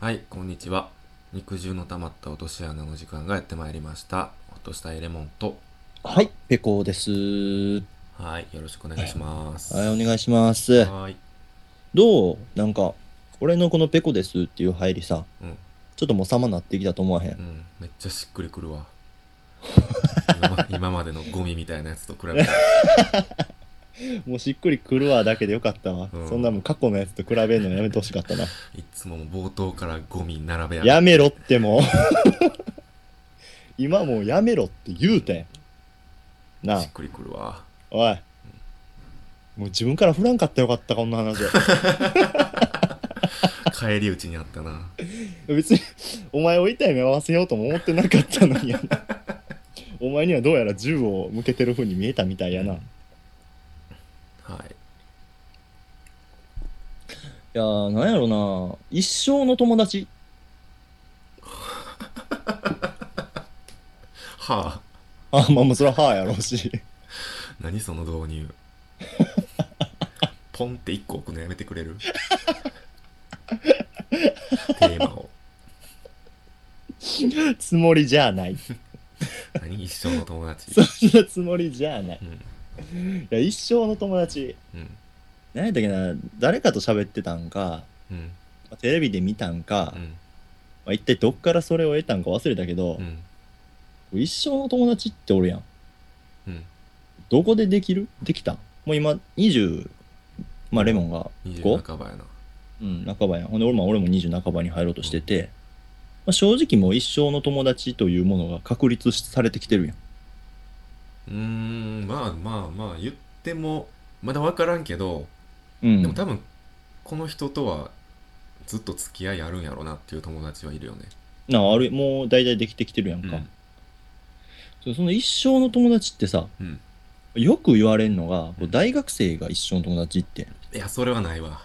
はい、こんにちは。肉汁の溜まった落とし穴の時間がやってまいりました。落としたいレモンと、はい、ペコです。ははい、よろしくお願いします。い、お願いします。はい。どう？なんか、俺のこのペコですっていう入りさ、うん、ちょっともう様なってきたと思わへ。うんん、めっちゃしっくりくるわ。今までのゴミみたいなやつと比べて。もうしっくりくるわだけでよかったわ。うんそんなもん過去のやつと比べるのやめてほしかったな。いつも冒頭からゴミ並べややめろってもう。今もうやめろって言うてん。なあしっ、くりくるわ。おい。もう自分から振らんかったらよかった、こんな話。帰り討ちにあったな。別に、お前を痛い目合わせようとも思ってなかったのにやな。お前にはどうやら銃を向けてる風に見えたみたいやな。いはい。やー、なんやろな。一生の友達はあ、あ、まあまあ、それははやろうし。何その導入。ポンって一個置くのやめてくれる？テーマを。つもりじゃない。何？一生の友達。そんなつもりじゃない。うん。いや、一生の友達。うん。何やったっけな、誰かと喋ってたんか、うん。まあテレビで見たんか、うん。まあ、一体どっからそれを得たんか忘れたけどう、ん。一生の友達っておるやん。うん。どこでできる？できたもう今、20、まあ、レモンが20 5? 半ばやな。うん、半ばやん。ほんで、俺も俺も20半ばに入ろうとしてて、まあ、正直もう一生の友達というものが確立しされてきてるやん。うーん、まあまあまあ、言っても、まだ分からんけど、うん。でも多分、この人とはずっと付き合いあるんやろなっていう友達はいるよね。なあ、あれ、もう大体できてきてるやんか。うん。その一生の友達ってさ、うん。よく言われるのが、うん大学生が一生の友達って、っいや、それはないわ。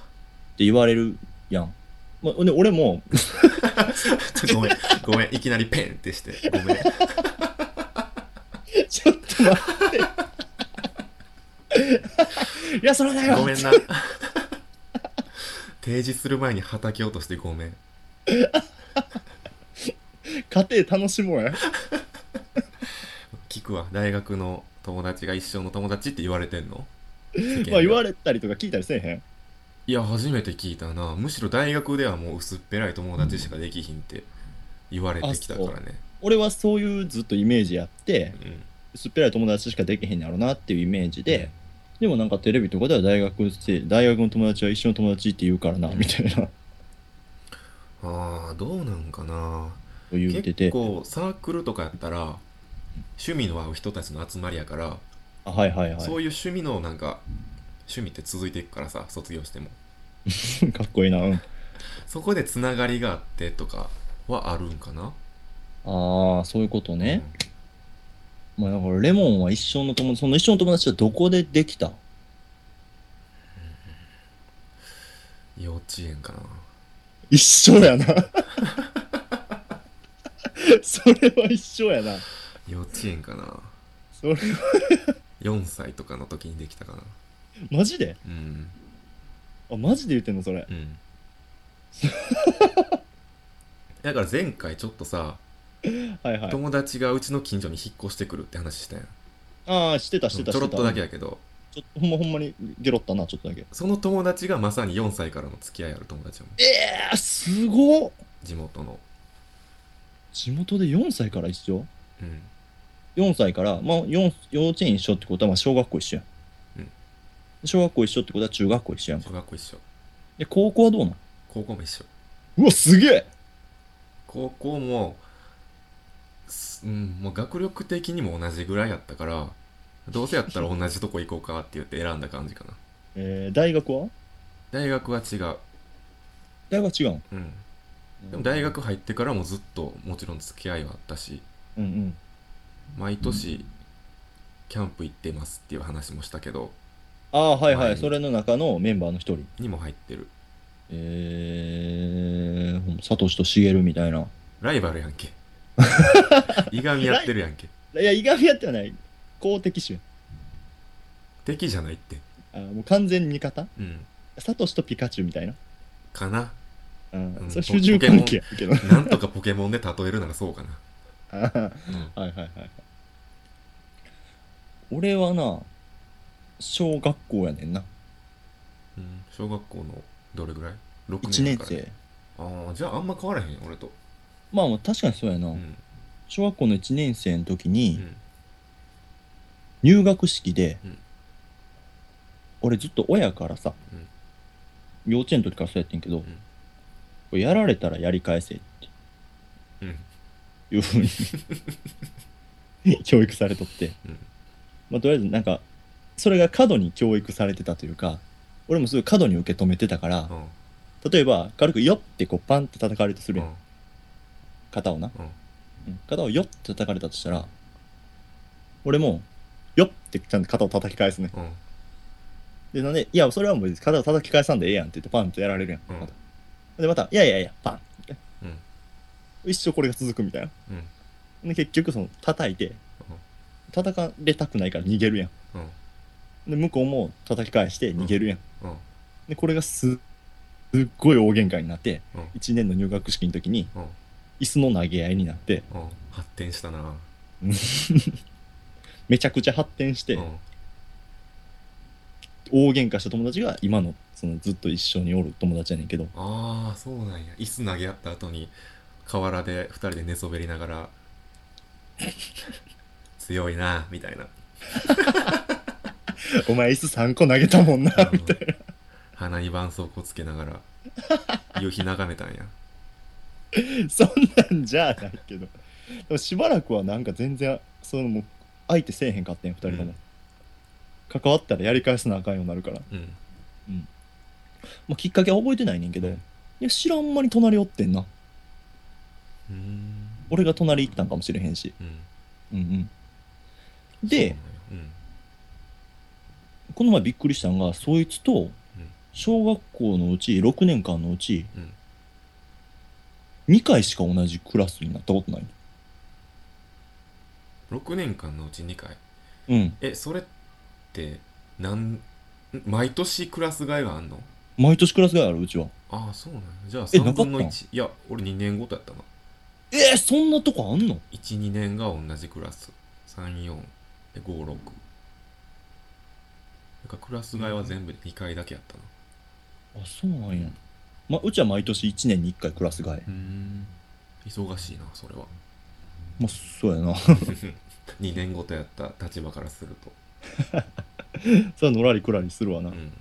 て言われるやん。まあ、で俺も、ごめん、ごめん、いきなりペンってして。ごめん。ちょっと待って。いや、それだよごめんな。提示する前に畑落としてごめん。家庭楽しもうや。聞くわ。大学の友達が一生の友達って言われてんの？まあ言われれたりとか聞いたりせえへん？いや、初めて聞いたな。むしろ大学ではもう薄っぺらい友達しかできひんって言われてきたからね。俺はそういうずっとイメージやって、うん。薄っぺらい友達しかできへんやろなっていうイメージで、でもなんかテレビとかでは大学生、大学の友達は一緒の友達って言うからな、みたいな、ああ、どうなんかな。言ってて。結構サークルとかやったら趣味の合う人たちの集まりやから、あはいはいはい。そういう趣味のなんか趣味って続いていくからさ卒業しても かっこいいな。うんそこでつながりがあってとかはあるんかな？ああ、そういうことね。まあだからレモンは一生の友達、その一生の友達はどこでできた？うん幼稚園かな。一緒やな。それは一緒やな。幼稚園かな。それは、4歳とかの時にできたかな。マジで？うん。あ、マジで言ってんのそれ。うん。だから前回ちょっとさ はいはい。友達がうちの近所に引っ越してくるって話したやん。ああ、してたしてた。ちょろっとだけやけど。ちょほんまほんまにゲロったな、ちょっとだけ。その友達がまさに4歳からの付き合いある友達やも。んええー、すごっ。地元の。地元で4歳から一緒？うん。4歳から、まあ、4幼稚園一緒ってことはまあ小学校一緒やん、うん。小学校一緒ってことは中学校一緒やんか。小学校一緒。で高校はどうなん？高校も一緒。うわすげえ！高校もすうんもう学力的にも同じぐらいやったからどうせやったら同じとこ行こうかって言って選んだ感じかな。えー、大学は？大学は違う。大学違うん。うん。でも大学入ってからもずっともちろん付き合いはあったしうんうん。毎年キャンプ行ってますっていう話もしたけどああはいはい。それの中のメンバーの一人。にも入ってる。えー、サトシとシゲルみたいな。ライバルやんけ いがみやってるやんけ。いやいがみ合ってはない。公敵手。敵じゃないって。あもう完全に味方？うん。サトシとピカチュウみたいな？かな。うんうん。それ主従関係やけど。なんとかポケモンで例えるならそうかな、あははうんはいはいはい。俺はな小学校やねんな。うん。小学校のどれぐらい ?6 1年から生。ああじゃああんま変わらへんよ俺とまあまあ確かにそうやな、うん。小学校の1年生の時に、うん。入学式で、うん。俺ずっと親からさ、幼稚園の時からそうやってんけど、これやられたらやり返せってうん。いうふうに 教育されとって、うん。まあ、とりあえずなんかそれが過度に教育されてたというか俺もすごい過度に受け止めてたからうん。例えば軽く「よっ」てこうパンって叩かれるとするやん、うん肩をな、うん。うん。肩を「よっ」って叩かれたとしたら俺も「よっ」ってちゃんと肩を叩き返すね。うん。でなんで「いやそれはもう肩を叩き返さんでええやん」って言ってパンってやられるやん、うん。また。でまた「いやいやいやパン」ってうん。一生これが続くみたいな。うん。で結局その叩いて叩かれたくないから逃げるやん。うん。で向こうも叩き返して逃げるやん、うん。でこれがすすっごい大喧嘩になってうん。1年の入学式の時にうん椅子の投げ合いになって。うん。発展したな。めちゃくちゃ発展して。うん。大喧嘩した友達が今のそのずっと一緒におる友達やねんけど。ああそうなんや。椅子投げ合った後に河原で2人で寝そべりながら 強いなみたいな。お前椅子3個投げたもんなうん。みたいな。鼻に絆創膏つけながら夕日眺めたんや そんなんじゃないけど。でもしばらくはなんか全然そのもう相手せえへんかったん2人とも、うん。関わったらやり返さなあかんようになるから、うん。まあ、きっかけは覚えてないねんけど、うん。いや知らん間に隣おってんな。うーん。俺が隣行ったんかもしれへんし。うん。うんうん。でそうなん。やこの前びっくりしたんがそいつと小学校のうち6年間のうちうん2回しか同じクラスになったことないうん6年間のうち2回。うん。えそれってなん毎年クラス替えがあんの？毎年クラスがあるうちは。ああそうなんや。じゃあ3えなかった分の1いや俺2年ごとやったな。えー、そんなとこあんの？12年が同じクラス。34で56なんかクラス替えは全部で2回だけやったな。あそうなんや、ま、うちは毎年1年に1回クラス替え。うん。忙しいなそれは。まあそうやな。2年ごとやった立場からすると。それはのらりくらりするわな、うん。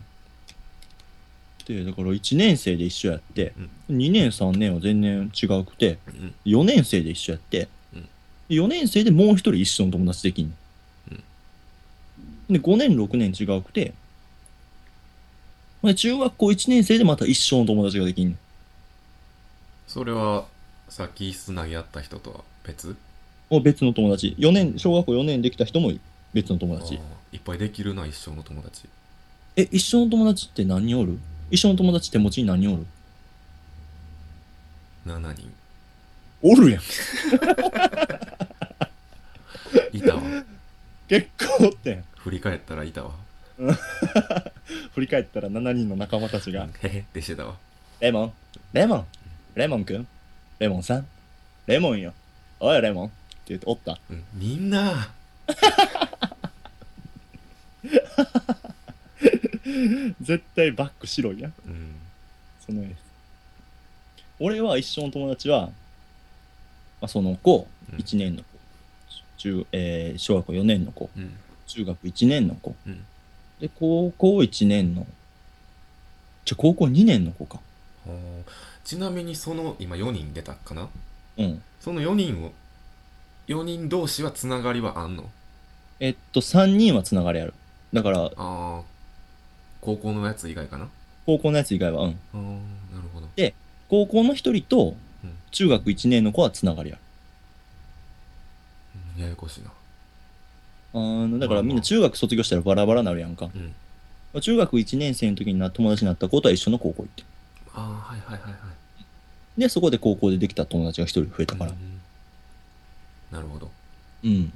でだから1年生で一緒やって、2年3年は全然違うくてうん。4年生で一緒やって、うん。4年生でもう一人一緒の友達できんねん、で5年6年違うくてで中学校1年生でまた一緒の友達ができん。それはさっき椅子投げ合った人とは別？もう別の友達。4年小学校4年できた人も別の友達。いっぱいできるな一生の友達。え一緒の友達って何人おる？一緒の友達手持ちに何人おる？7人。おるやん。いたわ。結構おってん。振り返ったらいたわ 振り返ったら7人の仲間たちがへへってしてたわ。レモン？レモン？レモンくん？レモンさん？レモンよ。おいレモン。って言っておった。うん。みんな。絶対バック白いやん。うん。その俺は一緒の友達は、まあ、その子。うん。1年の子、中えー小学校4年の子。うん。中学1年の子。うんで高校1年のじゃ高校2年の子か。ちなみにその今4人出たかな？うん。その4人を4人同士はつながりはあんの？えっと3人はつながりある。だからああ高校のやつ以外かな？高校のやつ以外はうん。ああなるほど。高校の1人とうん。中学1年の子はつながりある。うんややこしいなあのだからみんな中学卒業したらバラバラになるやんか、うん、中学1年生の時にな友達になった子とは一緒の高校行って。ああはいはいはいはい。でそこで高校でできた友達が一人増えたから、なるほど。うん。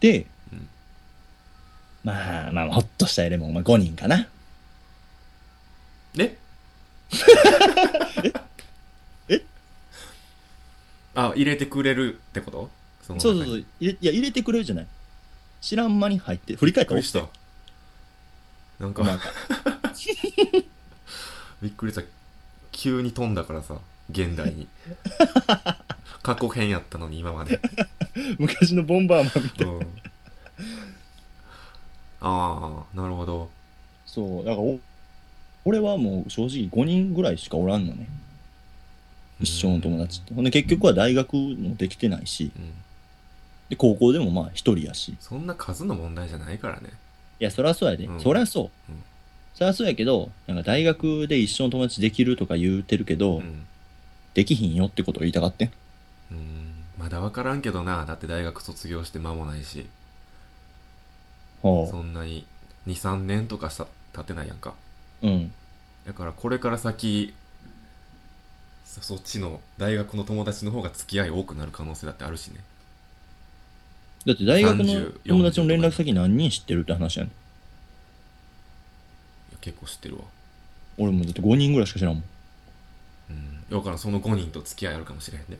で、うん、まあまあほっとしたエれも、お、まあ、5人かな。え？え？え？あ入れてくれるってこと？そのそうそうそう。う。入れいや、入れてくれるじゃない？知らん間に入って、振り返ったらびっくりした。なんか、なんか、びっくりした。急に飛んだからさ現代に。過去編やったのに今まで、昔のボンバーマンみたい。な。うん、ああなるほど。そう、だからお、俺はもう正直5人ぐらいしかおらんのね。一緒の友達って。ほんで結局は大学もできてないし、うんで、高校でもまあ一人やし。そんな数の問題じゃないからねいや、そりゃそうやで。うんそりゃそう。うんそりゃそうやけど、なんか大学で一緒の友達できるとか言うてるけど、うんできひんよってことを言いたかってん。うんまだ分からんけどなだって大学卒業して間もないしはそんなに23年とかした経ってないやんかあ。うん。だからこれから先そそっちの大学の友達の方が付き合い多くなる可能性だってあるしねだって大学の30友達の連絡先何人知ってるって話やねん。いや結構知ってるわ。俺もだって5人ぐらいしか知らんもん。うん。だからんその5人と付き合いあるかもしれへんね。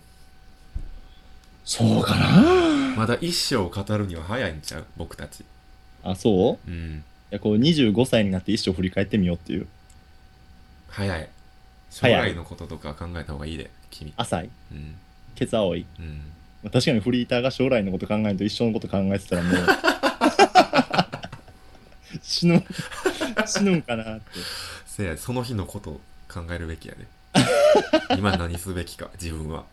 そうかな？まだ一生を語るには早いんちゃう？僕たち。あ、そう？うん。いや、こう25歳になって一生振り返ってみようっていう。早い。将早い。来のこととか考えた方がいいで君。浅い。うん。ケツ青い。うん。まあ確かにフリーターが将来のこと考えると一生のこと考えてたらもう 死ぬ死ぬんかなって。せやその日のことを考えるべきやで。今何すべきか自分は。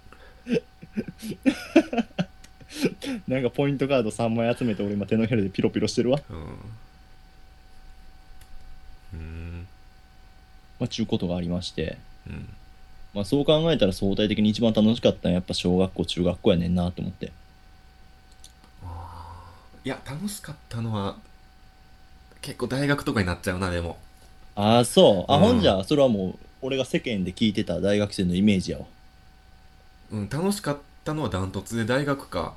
なんかポイントカード3枚集めて俺今手のひらでピロピロしてるわ。うん。うん。まあちゅうことがありまして。うんまあそう考えたら相対的に一番楽しかったのはやっぱ小学校中学校やねんなと思って。いや楽しかったのは結構大学とかになっちゃうなでも。ああそう。あ、うん。ほんじゃそれはもう俺が世間で聞いてた大学生のイメージやわ。うん楽しかったのはダントツで大学か。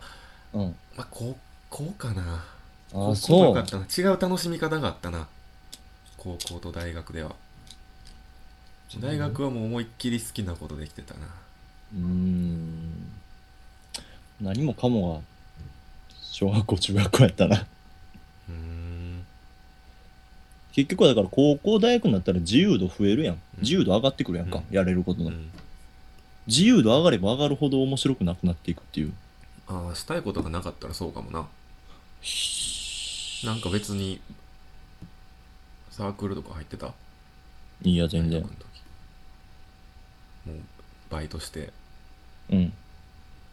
うん。まあ高校かな。あそう。よかったな。違う楽しみ方があったな。高校と大学では大学はもう思いっきり好きなことできてたな。うーん。何もかもが小学校中学校やったな。うーん。結局はだから高校大学になったら自由度増えるやん。うん。自由度上がってくるやんか、うん。やれることの、うん。自由度上がれば上がるほど面白くなくなっていくっていう。ああしたいことがなかったらそうかもな。なんか別にサークルとか入ってた？いや全然もうバイトしてうん。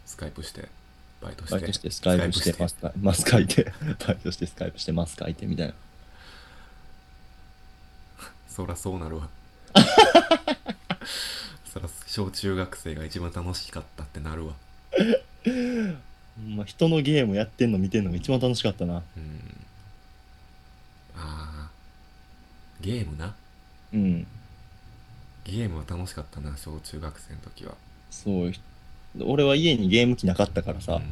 スカイプしてバイトして バイトしてスカイプしてマスカマス書いてバイトしてスカイプしてマス書いてみたいな。そらそうなるわ。そら小中学生が一番楽しかったってなるわ。ま人のゲームやってんの見てんのが一番楽しかったな。うん。ああゲームな。うんゲームは楽しかったな小中学生の時は。そう俺は家にゲーム機なかったからさ、うん。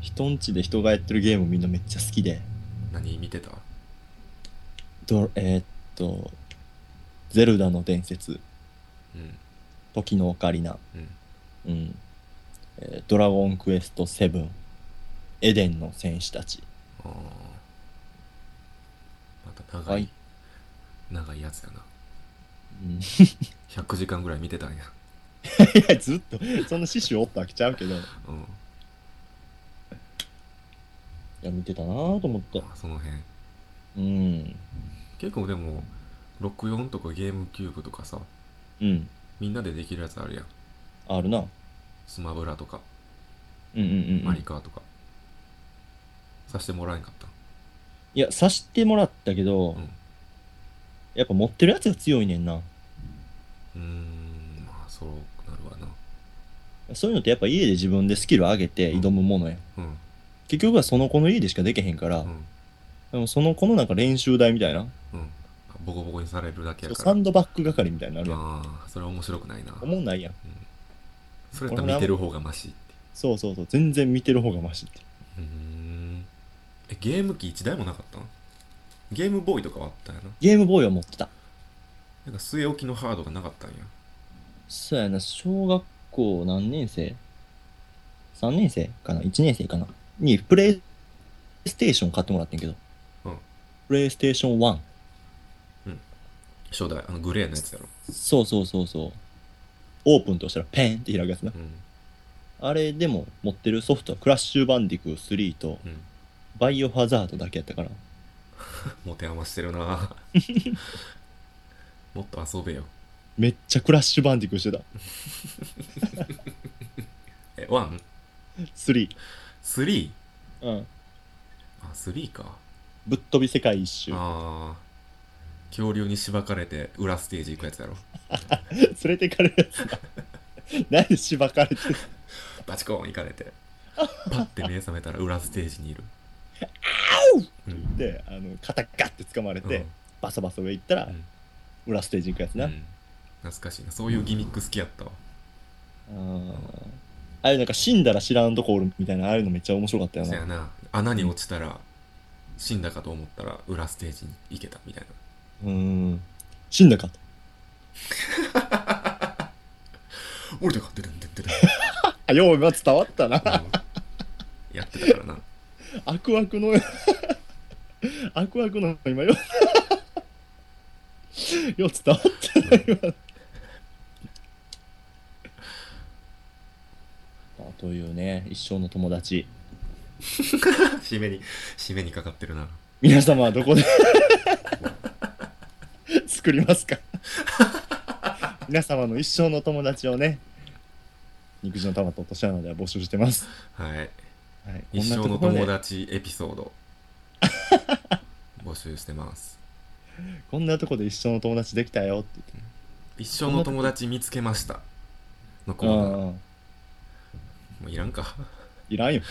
人んちで人がやってるゲームみんなめっちゃ好きで。何見てた？どえーっと「ゼルダの伝説」うん「時のオカリナ」うん。うん。えードラゴンクエスト7」「エデンの戦士たち。ああまた」長い、はい、長いやつやな。うん、い 100時間ぐらい見てたんや。やずっとそんな獅子おったら飽きちゃうけど。いうん。や見てたなぁと思って。あその辺。うん。結構でも64とかゲームキューブとかさうん。みんなでできるやつあるやん。あるな。スマブラとかうんうんうん、うん、マリカーとか、さしてもらえんかった？いやさしてもらったけど、うん。やっぱ持ってるやつが強いねんなうーん。まあそうなるわな。そういうのってやっぱ家で自分でスキル上げて挑むものや、うん。結局はその子の家でしかできへんから、うん。でもその子のなんか練習台みたいなうん。ボコボコにされるだけやから。サンドバッグ係みたいになるやん。ああそれは面白くないな。思んないやん。それやったら見てる方がマシって。そうそうそう。全然見てる方がマシって。うーん。えゲーム機1台もなかったの？ゲームボーイとかはあったんやな。ゲームボーイは持ってたなんか据え置きのハードがなかったんやそうやな小学校何年生？3年生かな ?1 年生かな？に、プレイステーション買ってもらってんけど。うんプレイステーション1。初代あのグレーのやつやろそうそうそうそう。オープンとしたらペンって開くやつな。うんあれでも持ってるソフトはクラッシュバンディクー3とうんバイオハザードだけやったから。持て余してるな もっと遊べよ。めっちゃクラッシュバンディクーしてた。えワン？3。スリー？うん。あスリーか。ぶっ飛び世界一周。ああ恐竜にしばかれて裏ステージ行くやつやろ。連れてかれるやつだ。何でしばかれてるバチコーン行かれて。パッて目覚めたら裏ステージにいる。うん。で、あの、肩ガッて掴まれて、うん。バサバサ上行ったら、うん裏ステージ行くやつな。うん。懐かしいな。そういうギミック好きやったわ。あー。あれなんか死んだら知らんとこおるみたいな、ああいうのめっちゃ面白かったよな。な。穴に落ちたら死んだかと思ったら裏ステージに行けたみたいな。うーん。死んだかと。俺とかってるんでってる あ、よう、ま伝わったな。やってたからな。悪悪の、悪悪の、今よ、よう伝わったな、今。あというね、一生の友達。締めに締めにかかってるな。皆様はどこで 作りますか？皆様の一生の友達をね、肉汁の玉と落とし穴では募集してます。はい。はい、一生の友達エピソード。募集してます こんなとこで一生の友達できたよ。って一生の友達見つけました。のコ言って。ーナー。もういらんか。いらんよ。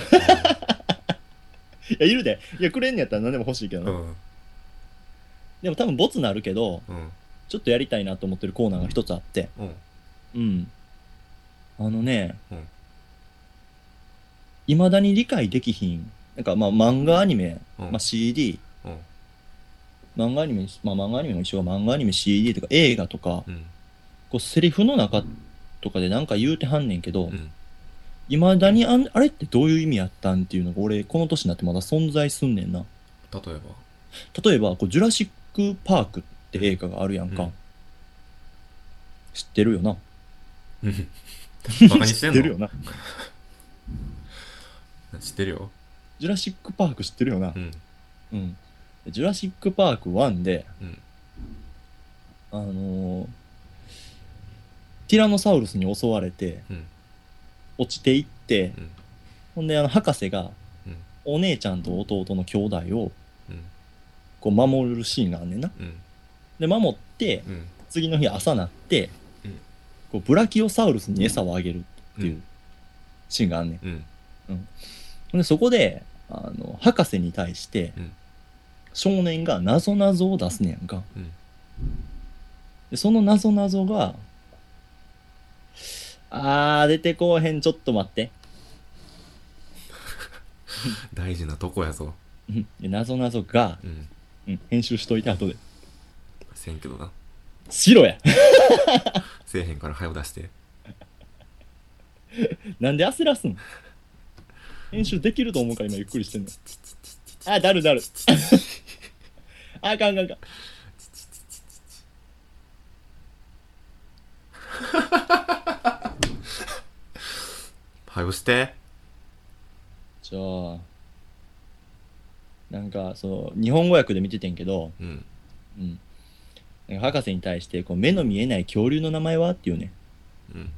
いや、いるで。いや、くれんのやったら何でも欲しいけどな、うん。でも多分ボツなるけど、うん。ちょっとやりたいなと思ってるコーナーが一つあって。うん。うん。あのねうん、いま、だに理解できひん。なんかまあ漫画アニメ、うん。まあ CD、うん漫画アニメ、まあ漫画アニメも一緒が漫画アニメ CD とか映画とか、うんこうセリフの中とかでなんか言うてはんねんけどう、んいまだにあんあれってどういう意味やったんっていうのが俺、この年になってまだ存在すんねんな。例えば？例えば、こうジュラシック・パークって映画があるやんか。うん知ってるよな。うんバカにしてんの？知ってるよな。知ってるよジュラシック・パーク知ってるよなう。んうん。でジュラシック・パーク1で、うん。あのーティラノサウルスに襲われて、うん。落ちていって、うん。ほんで、あの、博士が、うん。お姉ちゃんと弟の兄弟を、うん。こう、守るシーンがあんねんな。うん。で、守って、うん。次の日朝なって、うん。こうブラキオサウルスに餌をあげるってういうシーンがあんねん。うん。ほんで、そこで、あの、博士に対してうん、少年が謎々を出すねやんか。うんで、その謎々が、あー、出てこうへん、ちょっと待って。大事なとこやぞうんで謎々が、うんうん、編集しといて後で。せんけどな白や せえへんから早う出してなんで焦らすん？編集できると思うから今ゆっくりしてんの。あ、だるだる。あ、あかんあかんあかん。早うしてじゃあ、なんか、そう、日本語訳で見ててんけど、うんうん。なんか博士に対して、こう目の見えない恐竜の名前はっていうね。うん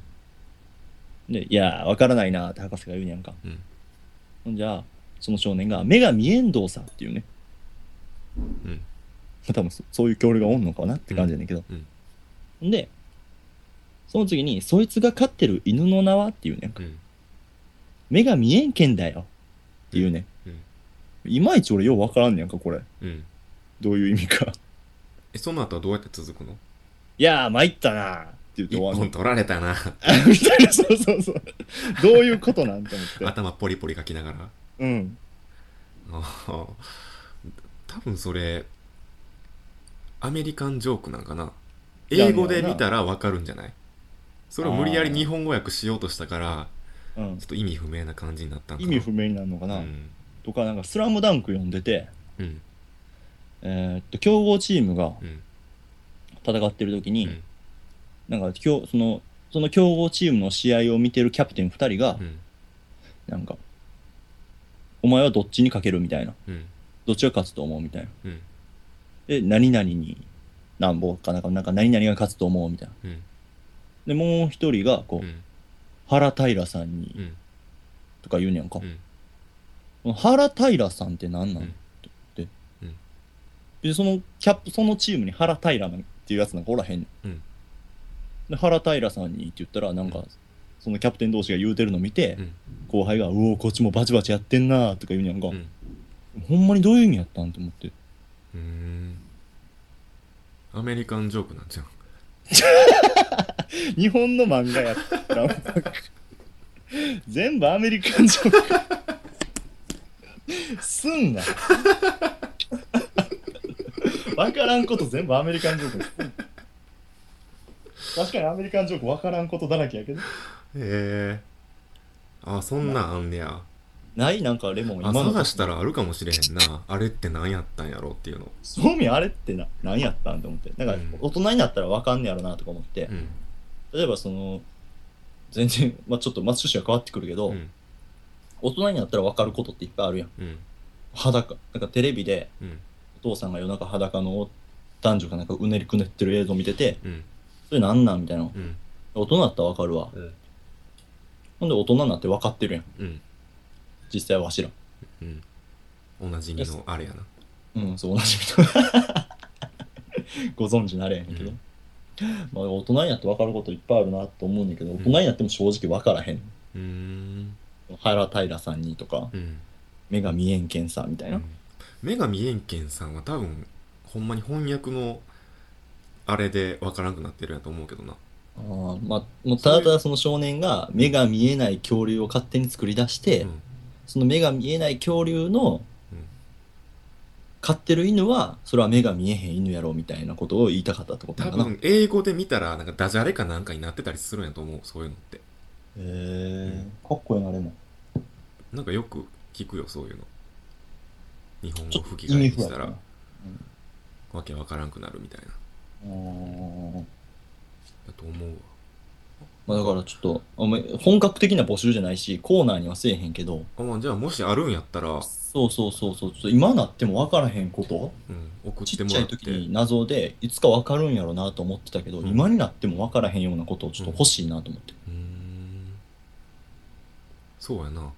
で、いや、わからないなって博士が言うねやんか。うんほんじゃあ、その少年が、目が見えんどうさっていうね。うんまあ 多分そそういう恐竜がおんのかなって感じやねんけど。うんほんで、その次に、そいつが飼ってる犬の名はっていうね。うん目が見えんけんだよっていうね。うんいまいち俺ようわからんねやんか、これ。うんどういう意味か。えその後はどうやって続くの？いやー、参ったなーって言って一終わる本取られたな みたいな、そうそうそう。どういうことなんて思って。頭ポリポリ書きながらうん。ああ多分それアメリカンジョークなんかな？英語で見たらわかるんじゃない？それを無理やり日本語訳しようとしたからうん。ちょっと意味不明な感じになったんかな。意味不明になるのかな、うん。とかなんか「スラムダンク読んでて、うん。えーっと強豪チームがうん。戦ってる時に、うん。なんか強そのその強豪チームの試合を見てるキャプテン2人が、うん。なんか「お前はどっちにかける?」みたいな。うん「どっちが勝つと思う?」みたいな。うんで何々になんぼかなんかなんか何々が勝つと思うみたいな。うん。でもう一人がこう、うん。原平さんにうん。とか言うねやんか、原平さんって何なん？って。うん。でそのキャップそのチームに原平っていうやつなんかおらへんねん、うん。で原平さんにって言ったらなんか、うん。そのキャプテン同士が言うてるの見て、うん。後輩が「うおこっちもバチバチやってんな」とか言うねやんか、うん。ほんまにどういう意味やったん？って思ってうー。んアメリカンジョークなんじゃん日本の漫画やったら全部アメリカンジョーク。すんな。分からんこと全部アメリカンジョーク。確かにアメリカンジョーク分からんことだらけやけど。へえあそんなんあんねやない？なんかレモンあ今の探したらあるかもしれへんな。あれって何やったんやろっていうの。そうみあれってな何やったんって思って。なんかうん。大人になったら分かんねやろなとか思って、うん。例えばその全然、まあ、ちょっとまあ趣旨が変わってくるけど、うん。大人になったら分かることっていっぱいあるやん。うん。裸。なんかテレビでうん。お父さんが夜中裸の男女がなんかうねりくねってる映像見ててうん。それなんなんみたいなうん。大人だったら分かるわ。うん。ほんで大人になって分かってるやん。うん実際はわしらうん。おなじみのあれやな。うんそう同じみたいなご存知のあれんけど、うん。まあ大人になって分かることいっぱいあるなと思うんだけど、ん。大人になっても正直分からへん。うーん。原平さんにとかうん。目が見えんけんさみたいな、目が見えん。けんさんは多分ほんまに翻訳のあれでわからんくなってるやと思うけどな。あーまあ、もうただただその少年が目が見えない恐竜を勝手に作り出して、うんその目が見えない恐竜のうん。飼ってる犬はそれは目が見えへん犬やろみたいなことを言いたかったってことな多のかな。へ分英語で見たらなんかダジャレかなんかになってたりするんやと思うそういうのって。えかっこいいなでも。なんかよく聞くよそういうの。日本語吹き替えにしたら。わけわからんくなるみたいな。うん。だと思うわまあだからちょっとお前本格的な募集じゃないしコーナーにはせえへんけど。あまあじゃあもしあるんやったら、そうそうそうそう。ちょっと今なっても分からへんこと？うん、送っちっちゃいてもらって時に謎でいつか分かるんやろなと思ってたけど、うん。今になっても分からへんようなことをちょっと欲しいなと思って、うーん。そうやな。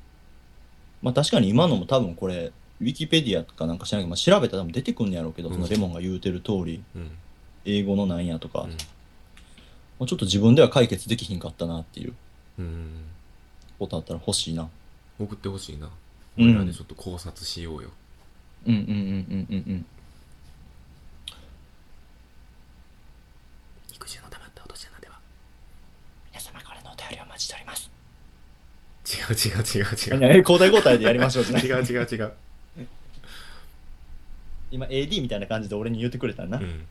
まあ確かに今のも多分これウィキペディアとかなんか知らないけど、まあ、調べたら多分出てくんねやろうけど、うん。そのレモンが言うてる通りうん。英語のなんやとか、うんもうちょっと自分では解決できひんかったなっていう。うん。ことあったら欲しいな。送ってほしいなうん。俺らでちょっと考察しようよ、うんうんうんうんうんうん肉汁の溜まった落とし穴では。皆様からのお便りをお待ちしております。違う違う違う違う。何々交代交代でやりましょうじゃない。違う違う違う。今 AD みたいな感じで俺に言ってくれたな、うん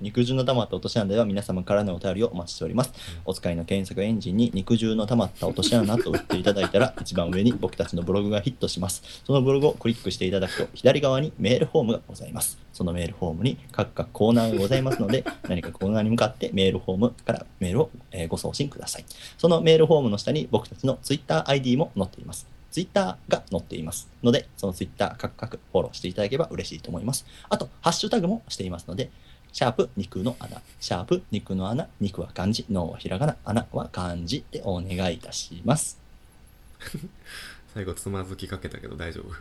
肉汁の溜まった落とし穴では皆様からのお便りをお待ちしております。お使いの検索エンジンに肉汁の溜まった落とし穴と打っていただいたら 一番上に僕たちのブログがヒットします。そのブログをクリックしていただくと左側にメールフォームがございます。そのメールフォームに各々コーナーがございますので 何かコーナーに向かってメールフォームからメールを、えーご送信ください。そのメールフォームの下に僕たちの TwitterID も載っています。ツイッターが載っていますので、そのツイッター各々フォローしていただければ嬉しいと思います。あと、ハッシュタグもしていますので、シャープ肉の穴、シャープ肉の穴、肉は漢字、脳はひらがな、穴は漢字でお願いいたします。最後つまずきかけたけど大丈夫？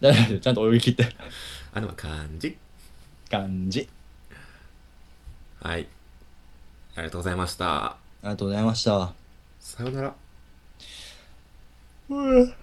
大丈夫。ちゃんと泳ぎ切って。あれは漢字。漢字。はい。ありがとうございました。ありがとうございました。さよなら。うん